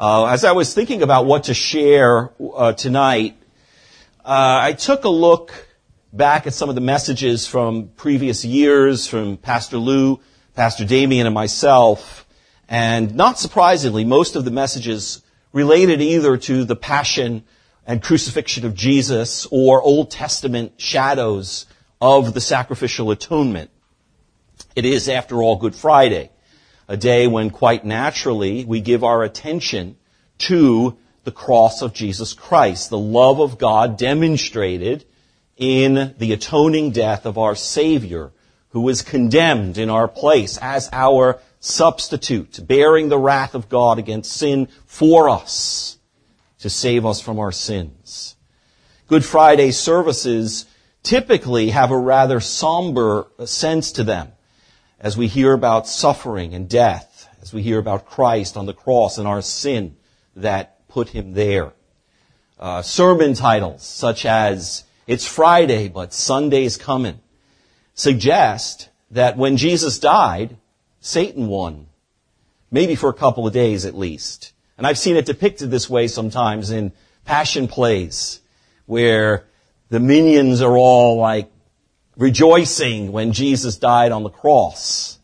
Uh, as I was thinking about what to share uh, tonight, uh, I took a look back at some of the messages from previous years from Pastor Lou, Pastor Damien, and myself, and not surprisingly, most of the messages related either to the passion and crucifixion of Jesus or Old Testament shadows of the sacrificial atonement. It is, after all, Good Friday, a day when quite naturally we give our attention to the cross of Jesus Christ, the love of God demonstrated in the atoning death of our Savior, who was condemned in our place as our substitute, bearing the wrath of God against sin for us to save us from our sins. Good Friday services typically have a rather somber sense to them as we hear about suffering and death, as we hear about Christ on the cross and our sin that put him there. Uh, sermon titles such as It's Friday, but Sunday's coming suggest that when Jesus died, Satan won. Maybe for a couple of days at least. And I've seen it depicted this way sometimes in passion plays where the minions are all like rejoicing when Jesus died on the cross.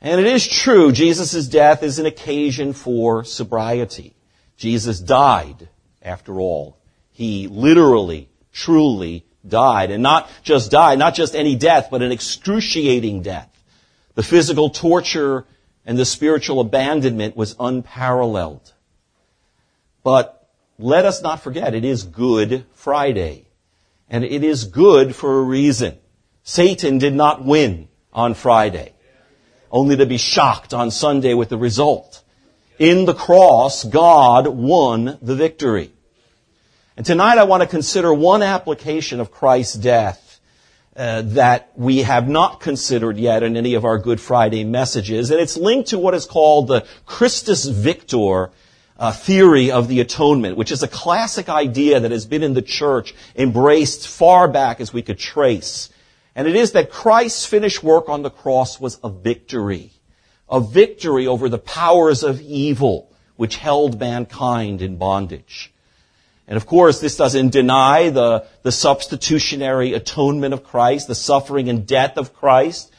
And it is true, Jesus' death is an occasion for sobriety. Jesus died, after all. He literally, truly died. And not just died, not just any death, but an excruciating death. The physical torture and the spiritual abandonment was unparalleled. But let us not forget, it is Good Friday. And it is good for a reason. Satan did not win on Friday, only to be shocked on Sunday with the result. In the cross, God won the victory. And tonight I want to consider one application of Christ's death uh, that we have not considered yet in any of our Good Friday messages, and it's linked to what is called the Christus Victor uh, theory of the atonement, which is a classic idea that has been in the church embraced far back as we could trace. And it is that Christ's finished work on the cross was a victory. A victory over the powers of evil which held mankind in bondage. And of course, this doesn't deny the, the substitutionary atonement of Christ, the suffering and death of Christ.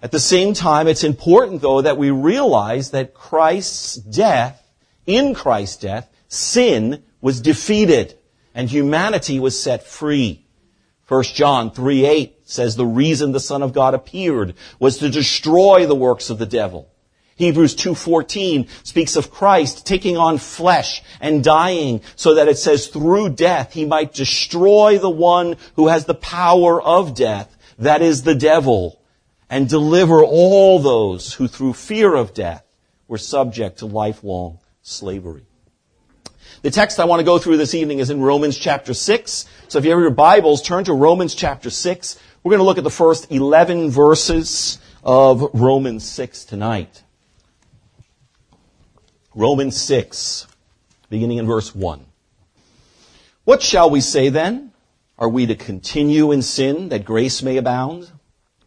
At the same time, it's important, though, that we realize that Christ's death in Christ's death, sin was defeated and humanity was set free. 1 John 3 8 says the reason the Son of God appeared was to destroy the works of the devil. Hebrews 2:14 speaks of Christ taking on flesh and dying so that it says through death he might destroy the one who has the power of death, that is the devil, and deliver all those who through fear of death were subject to lifelong slavery. The text I want to go through this evening is in Romans chapter 6. So if you have your Bibles, turn to Romans chapter 6. We're going to look at the first 11 verses of Romans 6 tonight. Romans 6, beginning in verse 1. What shall we say then? Are we to continue in sin that grace may abound?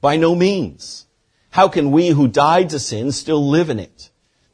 By no means. How can we who died to sin still live in it?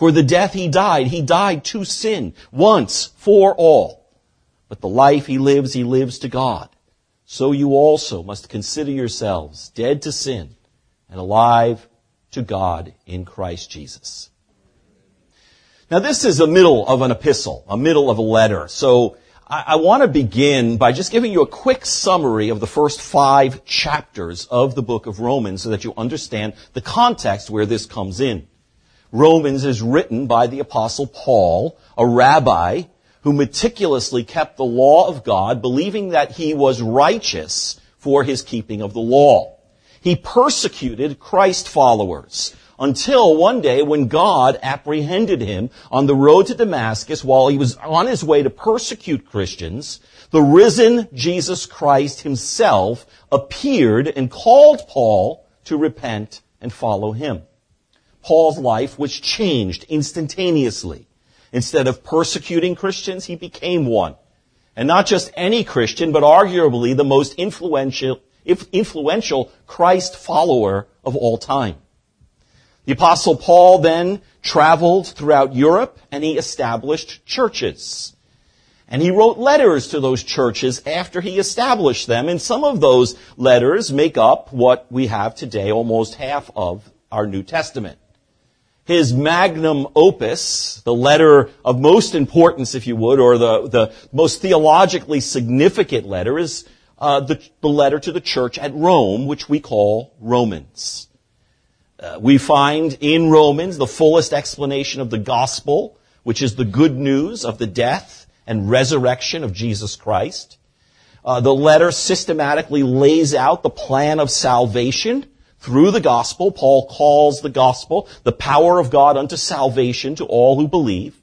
For the death he died, he died to sin once for all. But the life he lives, he lives to God. So you also must consider yourselves dead to sin and alive to God in Christ Jesus. Now this is a middle of an epistle, a middle of a letter. So I, I want to begin by just giving you a quick summary of the first five chapters of the book of Romans so that you understand the context where this comes in. Romans is written by the apostle Paul, a rabbi who meticulously kept the law of God, believing that he was righteous for his keeping of the law. He persecuted Christ followers until one day when God apprehended him on the road to Damascus while he was on his way to persecute Christians. The risen Jesus Christ himself appeared and called Paul to repent and follow him. Paul's life was changed instantaneously. Instead of persecuting Christians, he became one. And not just any Christian, but arguably the most influential, influential Christ follower of all time. The apostle Paul then traveled throughout Europe and he established churches. And he wrote letters to those churches after he established them. And some of those letters make up what we have today, almost half of our New Testament. His magnum opus, the letter of most importance, if you would, or the, the most theologically significant letter is uh, the, the letter to the church at Rome, which we call Romans. Uh, we find in Romans the fullest explanation of the gospel, which is the good news of the death and resurrection of Jesus Christ. Uh, the letter systematically lays out the plan of salvation through the gospel. Paul calls the gospel the power of God unto salvation to all who believe.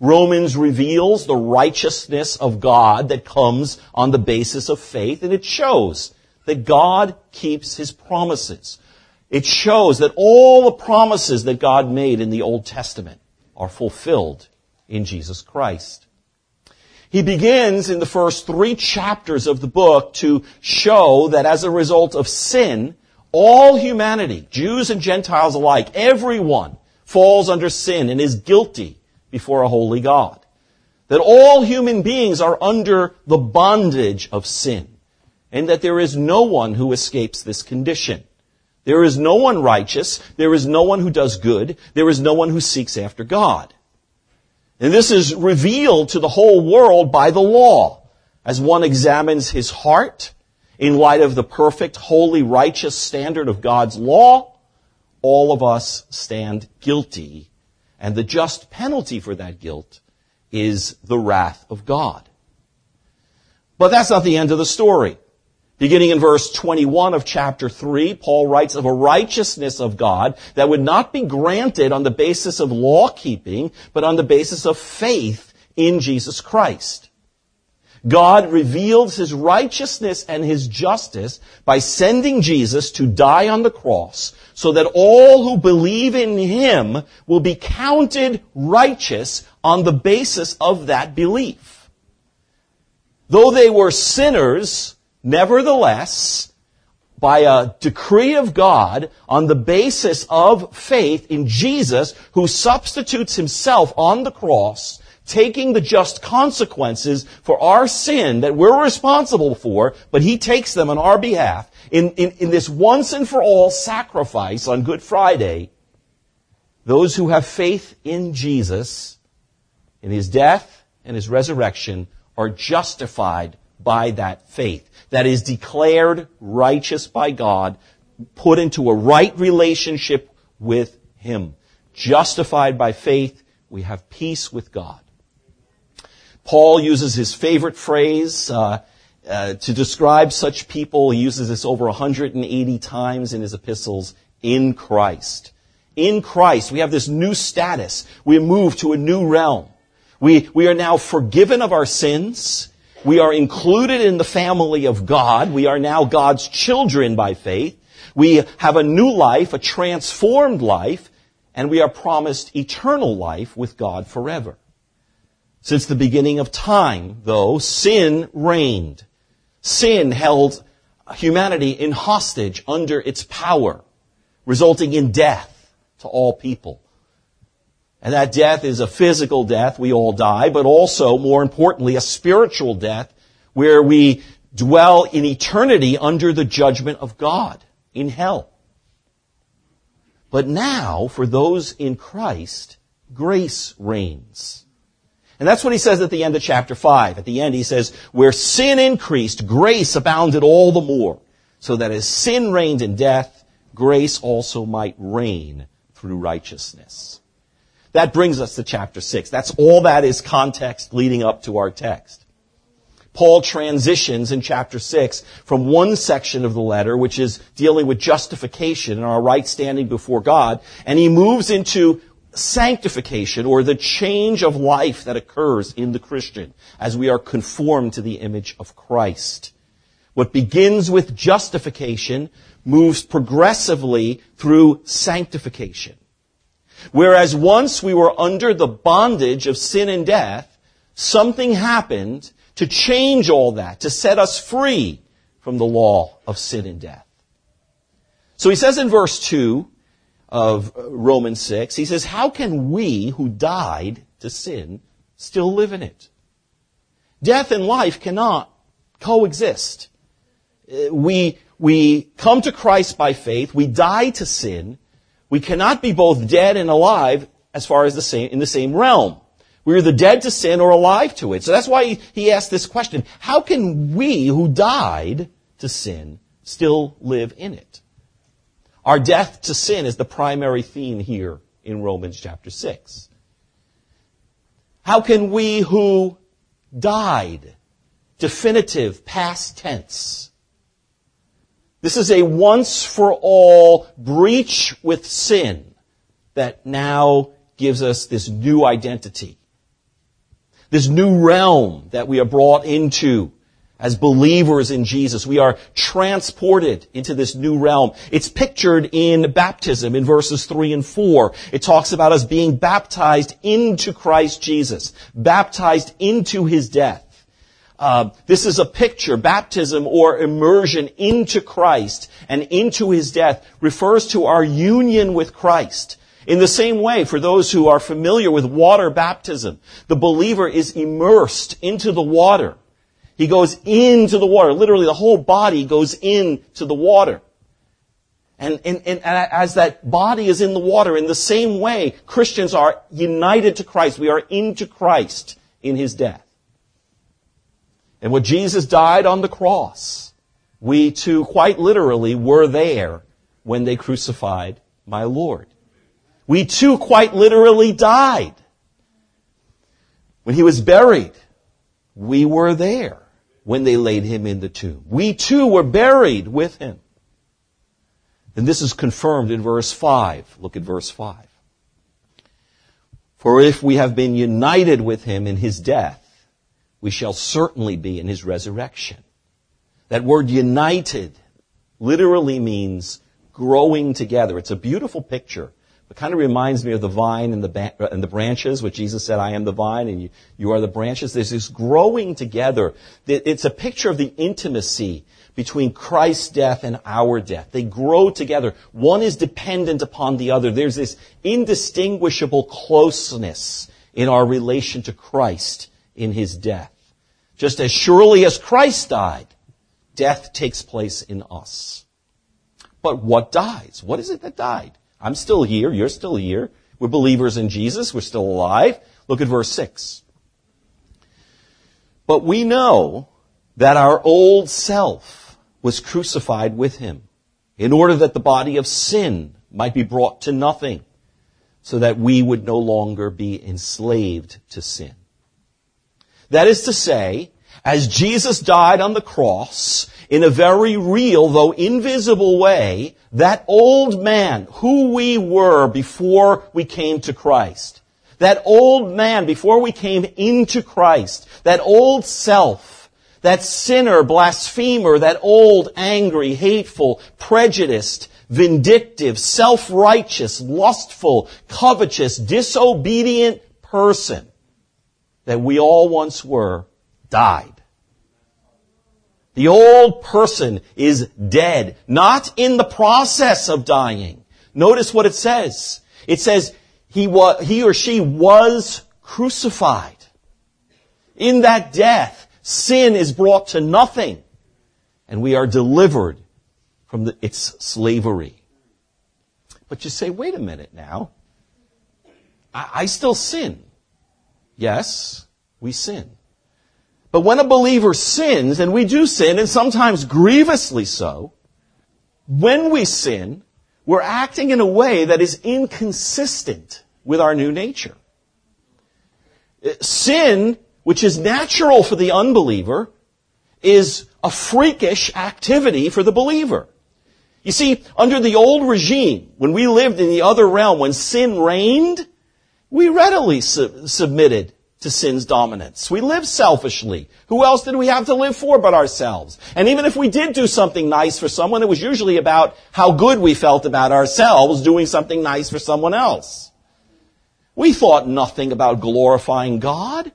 Romans reveals the righteousness of God that comes on the basis of faith, and it shows that God keeps his promises. It shows that all the promises that God made in the Old Testament are fulfilled in Jesus Christ. He begins in the first three chapters of the book to show that as a result of sin, all humanity, Jews and Gentiles alike, everyone falls under sin and is guilty before a holy God. That all human beings are under the bondage of sin and that there is no one who escapes this condition. There is no one righteous. There is no one who does good. There is no one who seeks after God. And this is revealed to the whole world by the law. As one examines his heart in light of the perfect, holy, righteous standard of God's law, all of us stand guilty. And the just penalty for that guilt is the wrath of God. But that's not the end of the story. Beginning in verse 21 of chapter 3, Paul writes of a righteousness of God that would not be granted on the basis of law keeping, but on the basis of faith in Jesus Christ. God reveals his righteousness and his justice by sending Jesus to die on the cross so that all who believe in him will be counted righteous on the basis of that belief. Though they were sinners, Nevertheless, by a decree of God on the basis of faith in Jesus, who substitutes himself on the cross, taking the just consequences for our sin that we're responsible for, but he takes them on our behalf in, in, in this once and for all sacrifice on Good Friday, those who have faith in Jesus, in his death and his resurrection, are justified by that faith that is declared righteous by God, put into a right relationship with Him. Justified by faith, we have peace with God. Paul uses his favorite phrase uh, uh, to describe such people. He uses this over 180 times in his epistles. In Christ, in Christ, we have this new status. We move to a new realm. We we are now forgiven of our sins. We are included in the family of God. We are now God's children by faith. We have a new life, a transformed life, and we are promised eternal life with God forever. Since the beginning of time, though, sin reigned. Sin held humanity in hostage under its power, resulting in death to all people. And that death is a physical death, we all die, but also, more importantly, a spiritual death where we dwell in eternity under the judgment of God in hell. But now, for those in Christ, grace reigns. And that's what he says at the end of chapter 5. At the end he says, where sin increased, grace abounded all the more, so that as sin reigned in death, grace also might reign through righteousness. That brings us to chapter 6. That's all that is context leading up to our text. Paul transitions in chapter 6 from one section of the letter, which is dealing with justification and our right standing before God, and he moves into sanctification or the change of life that occurs in the Christian as we are conformed to the image of Christ. What begins with justification moves progressively through sanctification. Whereas once we were under the bondage of sin and death, something happened to change all that, to set us free from the law of sin and death. So he says in verse 2 of Romans 6, he says, how can we who died to sin still live in it? Death and life cannot coexist. Uh, we, we come to Christ by faith, we die to sin, we cannot be both dead and alive as far as the same, in the same realm. We're either dead to sin or alive to it. So that's why he, he asked this question. How can we who died to sin still live in it? Our death to sin is the primary theme here in Romans chapter 6. How can we who died, definitive past tense, this is a once for all breach with sin that now gives us this new identity this new realm that we are brought into as believers in Jesus. We are transported into this new realm. It's pictured in baptism in verses 3 and 4. It talks about us being baptized into Christ Jesus, baptized into His death. Uh, this is a picture, baptism or immersion into Christ and into His death refers to our union with Christ. In the same way, for those who are familiar with water baptism, the believer is immersed into the water. He goes into the water. Literally, the whole body goes into the water. And, and, and, as that body is in the water, in the same way, Christians are united to Christ. We are into Christ in His death. And when Jesus died on the cross, we too quite literally were there when they crucified my Lord. We too quite literally died. When he was buried, we were there when they laid him in the tomb. We too were buried with him. And this is confirmed in verse 5. Look at verse 5. For if we have been united with him in his death, we shall certainly be in his resurrection. That word united literally means growing together. It's a beautiful picture it kind of reminds me of the vine and the, uh, and the branches, which Jesus said, I am the vine and you, you are the branches. There's this growing together. It's a picture of the intimacy between Christ's death and our death. They grow together. One is dependent upon the other. There's this indistinguishable closeness in our relation to Christ in his death. Just as surely as Christ died, death takes place in us. But what dies? What is it that died? I'm still here. You're still here. We're believers in Jesus. We're still alive. Look at verse 6. But we know that our old self was crucified with him in order that the body of sin might be brought to nothing so that we would no longer be enslaved to sin. That is to say, as Jesus died on the cross, in a very real, though invisible way, that old man, who we were before we came to Christ, that old man before we came into Christ, that old self, that sinner, blasphemer, that old, angry, hateful, prejudiced, vindictive, self-righteous, lustful, covetous, disobedient person that we all once were, died. The old person is dead, not in the process of dying. Notice what it says. It says he, was, he or she was crucified. In that death, sin is brought to nothing, and we are delivered from the, its slavery. But you say, wait a minute now. I, I still sin. Yes, we sin. But when a believer sins, and we do sin, and sometimes grievously so, when we sin, we're acting in a way that is inconsistent with our new nature. Uh, sin, which is natural for the unbeliever, is a freakish activity for the believer. You see, under the old regime, when we lived in the other realm, when sin reigned, we readily su- submitted to sin's dominance. We lived selfishly. Who else did we have to live for but ourselves? And even if we did do something nice for someone, it was usually about how good we felt about ourselves doing something nice for someone else. We thought nothing about glorifying God.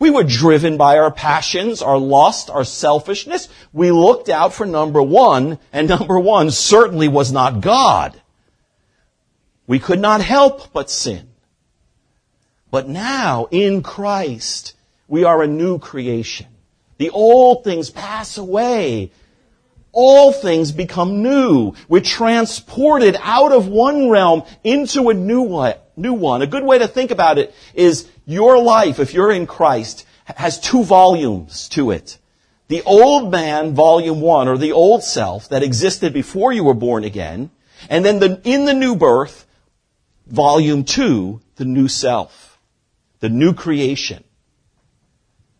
We were driven by our passions, our lust, our selfishness. We looked out for number one, and number one certainly was not God. We could not help but sin. But now, in Christ, we are a new creation. The old things pass away. All things become new. We're transported out of one realm into a new one. A good way to think about it is your life, if you're in Christ, has two volumes to it. The old man, volume one, or the old self that existed before you were born again, and then the, in the new birth, volume two, the new self the new creation.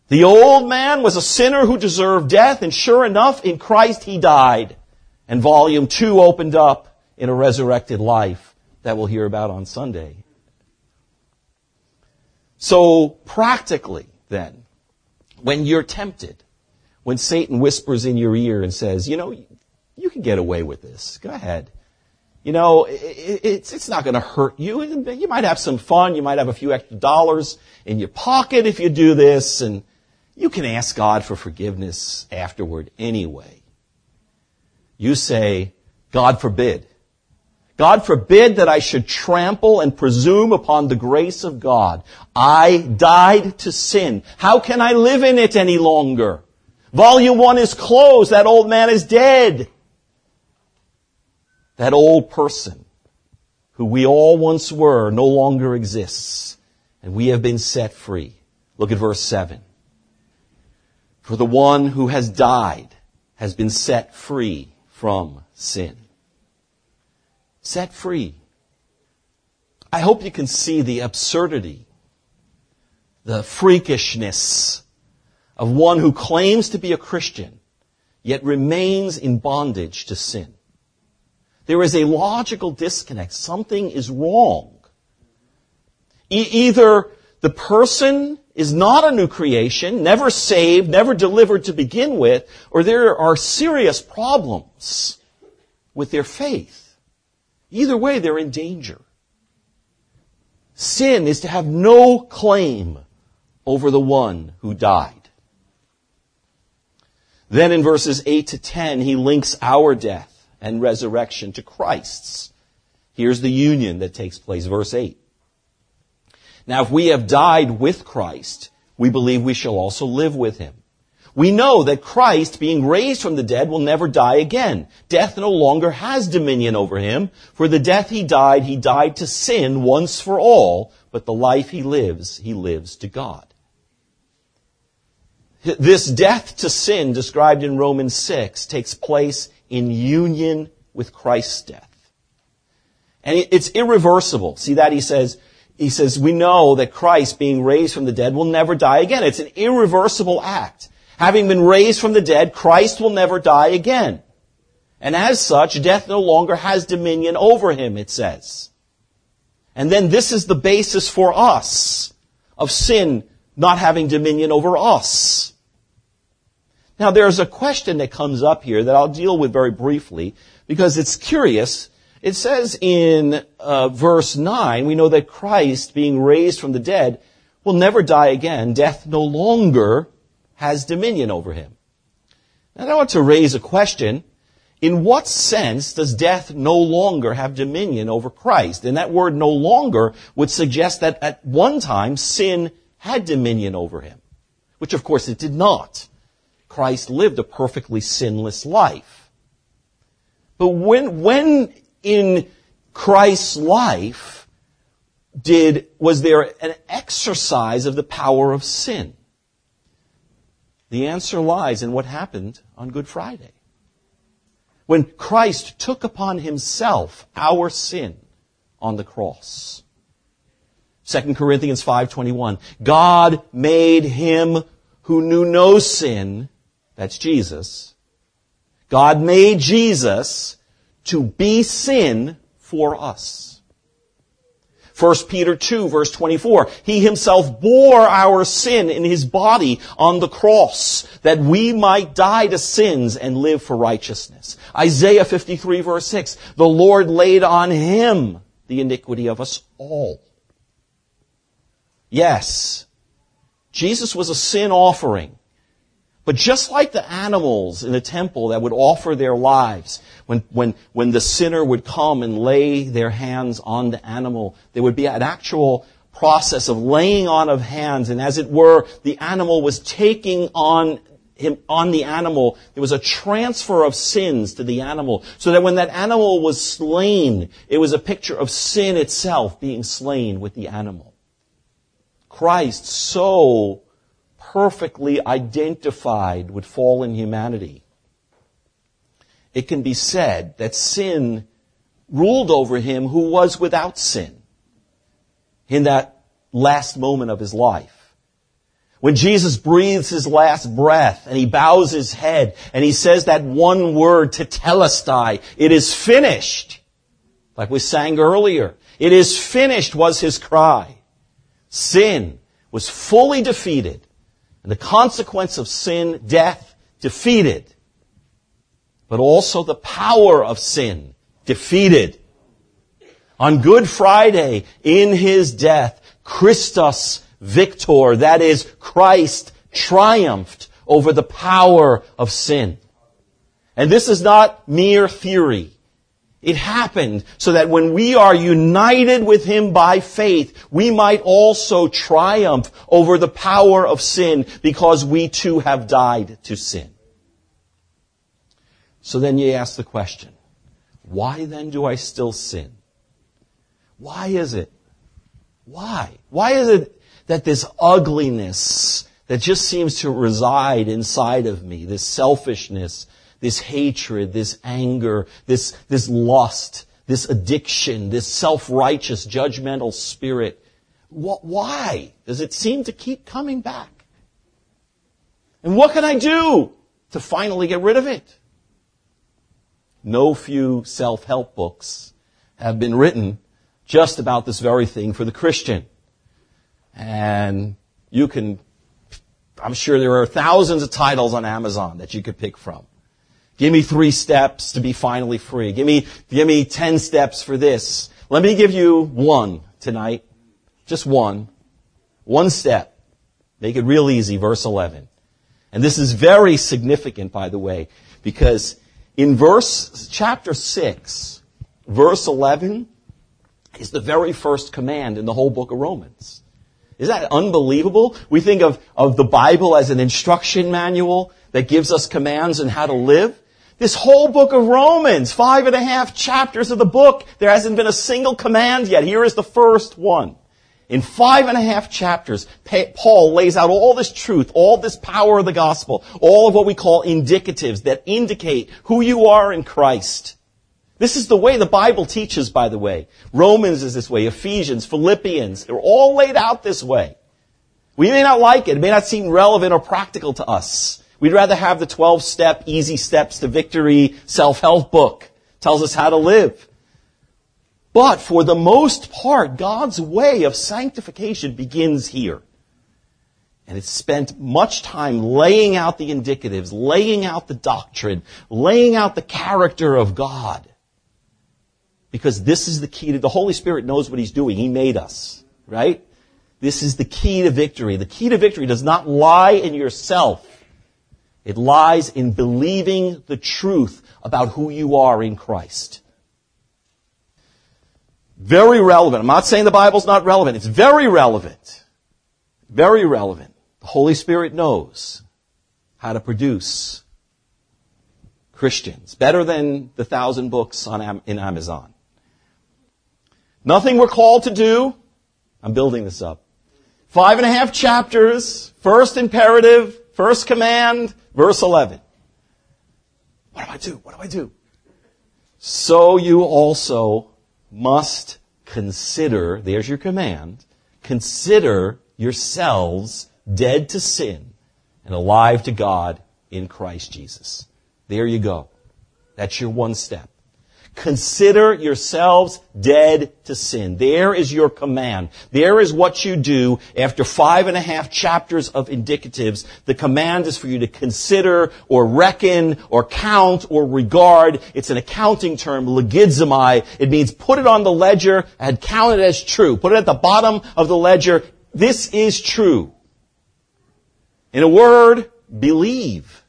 The old man was a sinner who deserved death, and sure enough, in Christ he died. And volume two opened up in a resurrected life that we'll hear about on Sunday. So, practically, then, when you're tempted, when Satan whispers in your ear and says, you know, you can get away with this. Go ahead. You know, it's, it's not going to hurt you. You might have some fun. You might have a few extra dollars in your pocket if you do this. And you can ask God for forgiveness afterward anyway. You say, God forbid. God forbid that I should trample and presume upon the grace of God. I died to sin. How can I live in it any longer? Volume one is closed. That old man is dead that old person who we all once were no longer exists, and we have been set free. Look at verse 7. For the one who has died has been set free from sin. Set free. I hope you can see the absurdity, the freakishness of one who claims to be a Christian, yet remains in bondage to sin. There is a logical disconnect. Something is wrong. E- either the person is not a new creation, never saved, never delivered to begin with, or there are serious problems with their faith. Either way, they're in danger. Sin is to have no claim over the one who died. Then in verses 8 to 10, he links our death and resurrection to Christ's. Here's the union that takes place, verse 8. Now if we have died with Christ, we believe we shall also live with him. We know that Christ, being raised from the dead, will never die again. Death no longer has dominion over him. For the death he died, he died to sin once for all, but the life he lives, he lives to God. This death to sin described in Romans 6 takes place in union with Christ's death. And it's irreversible. See that? He says, he says, we know that Christ being raised from the dead will never die again. It's an irreversible act. Having been raised from the dead, Christ will never die again. And as such, death no longer has dominion over him, it says. And then this is the basis for us of sin not having dominion over us. Now there's a question that comes up here that I'll deal with very briefly because it's curious. It says in uh, verse 9, we know that Christ, being raised from the dead, will never die again. Death no longer has dominion over him. And I want to raise a question. In what sense does death no longer have dominion over Christ? And that word no longer would suggest that at one time sin had dominion over him, which of course it did not. Christ lived a perfectly sinless life. But when, when in Christ's life did, was there an exercise of the power of sin? The answer lies in what happened on Good Friday. When Christ took upon himself our sin on the cross. 2 Corinthians 5:21 God made him who knew no sin that's Jesus. God made Jesus to be sin for us. 1 Peter 2 verse 24 He himself bore our sin in his body on the cross that we might die to sins and live for righteousness. Isaiah 53 verse 6 The Lord laid on him the iniquity of us all. Yes, Jesus was a sin offering. But just like the animals in the temple that would offer their lives, when, when, when the sinner would come and lay their hands on the animal, there would be an actual process of laying on of hands, and as it were, the animal was taking on him, on the animal, there was a transfer of sins to the animal, so that when that animal was slain, it was a picture of sin itself being slain with the animal. Christ so perfectly identified with fallen humanity. It can be said that sin ruled over him who was without sin in that last moment of his life. When Jesus breathes his last breath and he bows his head and he says that one word to tetelestai, it is finished. Like we sang earlier. It is finished was his cry. Sin was fully defeated. And the consequence of sin, death, defeated. But also the power of sin, defeated. On Good Friday, in his death, Christus victor, that is, Christ triumphed over the power of sin. And this is not mere theory. It happened so that when we are united with Him by faith, we might also triumph over the power of sin because we too have died to sin. So then you ask the question, why then do I still sin? Why is it? Why? Why is it that this ugliness that just seems to reside inside of me, this selfishness, this hatred, this anger, this, this lust, this addiction, this self-righteous, judgmental spirit. Why does it seem to keep coming back? And what can I do to finally get rid of it? No few self-help books have been written just about this very thing for the Christian. And you can, I'm sure there are thousands of titles on Amazon that you could pick from. Give me three steps to be finally free. Give me, give me ten steps for this. Let me give you one tonight. Just one. One step. Make it real easy, verse 11. And this is very significant, by the way, because in verse, chapter 6, verse 11 is the very first command in the whole book of Romans. Is that unbelievable? We think of, of the Bible as an instruction manual that gives us commands on how to live. This whole book of Romans, five and a half chapters of the book, there hasn't been a single command yet. Here is the first one. In five and a half chapters, Paul lays out all this truth, all this power of the gospel, all of what we call indicatives that indicate who you are in Christ. This is the way the Bible teaches, by the way. Romans is this way, Ephesians, Philippians, they're all laid out this way. We may not like it, it may not seem relevant or practical to us. We'd rather have the 12 step easy steps to victory self-help book. Tells us how to live. But for the most part, God's way of sanctification begins here. And it's spent much time laying out the indicatives, laying out the doctrine, laying out the character of God. Because this is the key to, the Holy Spirit knows what He's doing. He made us, right? This is the key to victory. The key to victory does not lie in yourself. It lies in believing the truth about who you are in Christ. Very relevant. I'm not saying the Bible's not relevant. It's very relevant. Very relevant. The Holy Spirit knows how to produce Christians better than the thousand books on, in Amazon. Nothing we're called to do. I'm building this up. Five and a half chapters. First imperative, first command, verse 11. What do I do? What do I do? So you also must consider, there's your command, consider yourselves dead to sin and alive to God in Christ Jesus. There you go. That's your one step. Consider yourselves dead to sin. There is your command. There is what you do after five and a half chapters of indicatives. The command is for you to consider or reckon or count or regard. It's an accounting term, logizomai. It means put it on the ledger and count it as true. Put it at the bottom of the ledger. This is true. In a word, believe.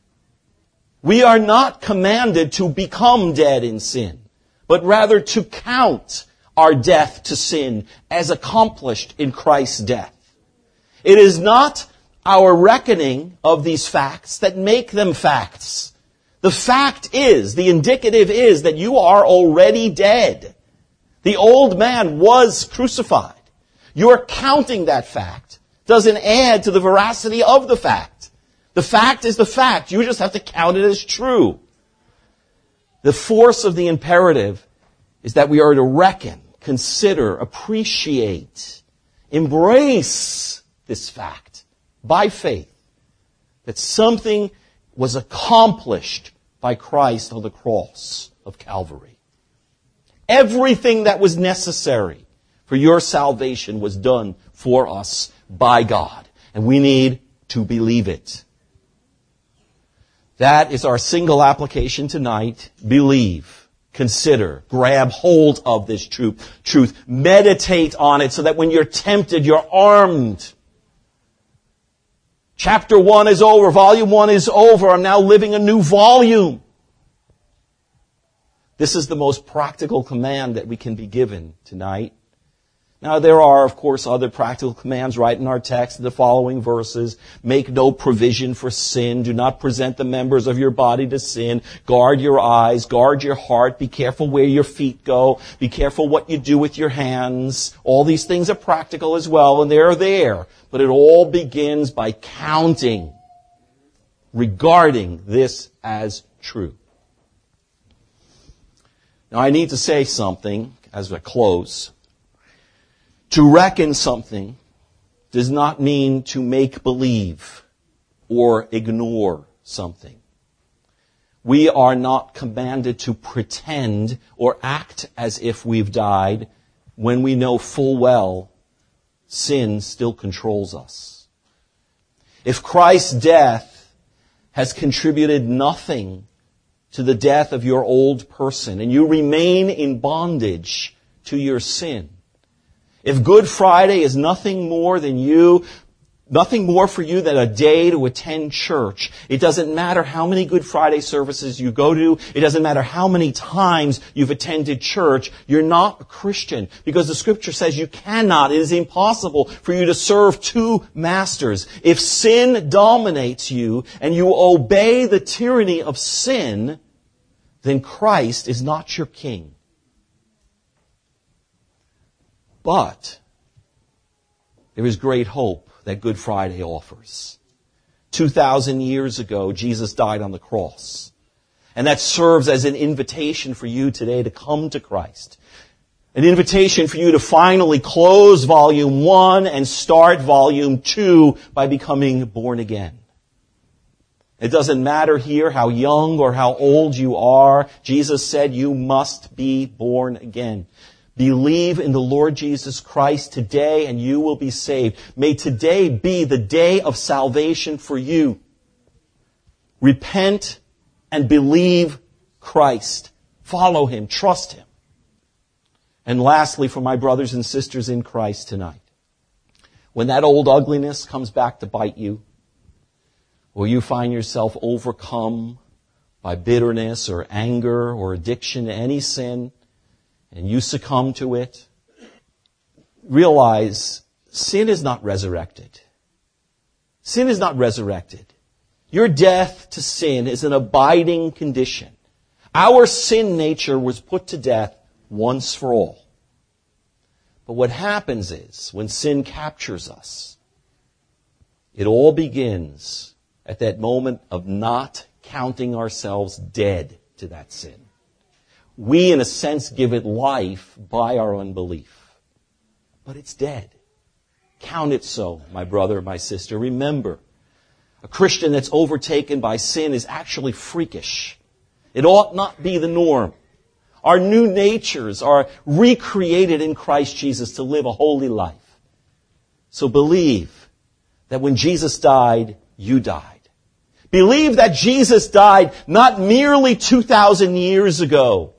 We are not commanded to become dead in sin but rather to count our death to sin as accomplished in Christ's death. It is not our reckoning of these facts that make them facts. The fact is, the indicative is that you are already dead. The old man was crucified. Your counting that fact doesn't add to the veracity of the fact. The fact is the fact. You just have to count it as true. The force of the imperative is that we are to reckon, consider, appreciate, embrace this fact by faith that something was accomplished by Christ on the cross of Calvary. Everything that was necessary for your salvation was done for us by God. And we need to believe it. That is our single application tonight. Believe, consider, grab hold of this truth, truth, meditate on it so that when you're tempted, you're armed. Chapter one is over. Volume one is over. I'm now living a new volume. This is the most practical command that we can be given tonight. Now there are, of course, other practical commands right in our text, the following verses. Make no provision for sin. Do not present the members of your body to sin. Guard your eyes. Guard your heart. Be careful where your feet go. Be careful what you do with your hands. All these things are practical as well, and they're there. But it all begins by counting, regarding this as true. Now I need to say something as I close. To reckon something does not mean to make believe or ignore something. We are not commanded to pretend or act as if we've died when we know full well sin still controls us. If Christ's death has contributed nothing to the death of your old person and you remain in bondage to your sin, if Good Friday is nothing more than you, nothing more for you than a day to attend church, it doesn't matter how many Good Friday services you go to, it doesn't matter how many times you've attended church, you're not a Christian because the scripture says you cannot, it is impossible for you to serve two masters. If sin dominates you and you obey the tyranny of sin, then Christ is not your king. But there is great hope that Good Friday offers. 2,000 years ago, Jesus died on the cross. And that serves as an invitation for you today to come to Christ. An invitation for you to finally close volume one and start volume two by becoming born again. It doesn't matter here how young or how old you are. Jesus said you must be born again. Believe in the Lord Jesus Christ today and you will be saved. May today be the day of salvation for you. Repent and believe Christ. Follow Him. Trust Him. And lastly, for my brothers and sisters in Christ tonight, when that old ugliness comes back to bite you, or you find yourself overcome by bitterness or anger or addiction to any sin, and you succumb to it, realize sin is not resurrected. Sin is not resurrected. Your death to sin is an abiding condition. Our sin nature was put to death once for all. But what happens is, when sin captures us, it all begins at that moment of not counting ourselves dead to that sin. We, in a sense, give it life by our unbelief. But it's dead. Count it so, my brother, my sister. Remember, a Christian that's overtaken by sin is actually freakish. It ought not be the norm. Our new natures are recreated in Christ Jesus to live a holy life. So believe that when Jesus died, you died. Believe that Jesus died not merely 2,000 years ago,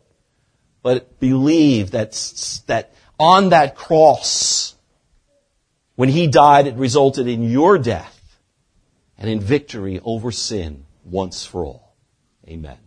but believe that, that on that cross, when He died, it resulted in your death and in victory over sin once for all. Amen.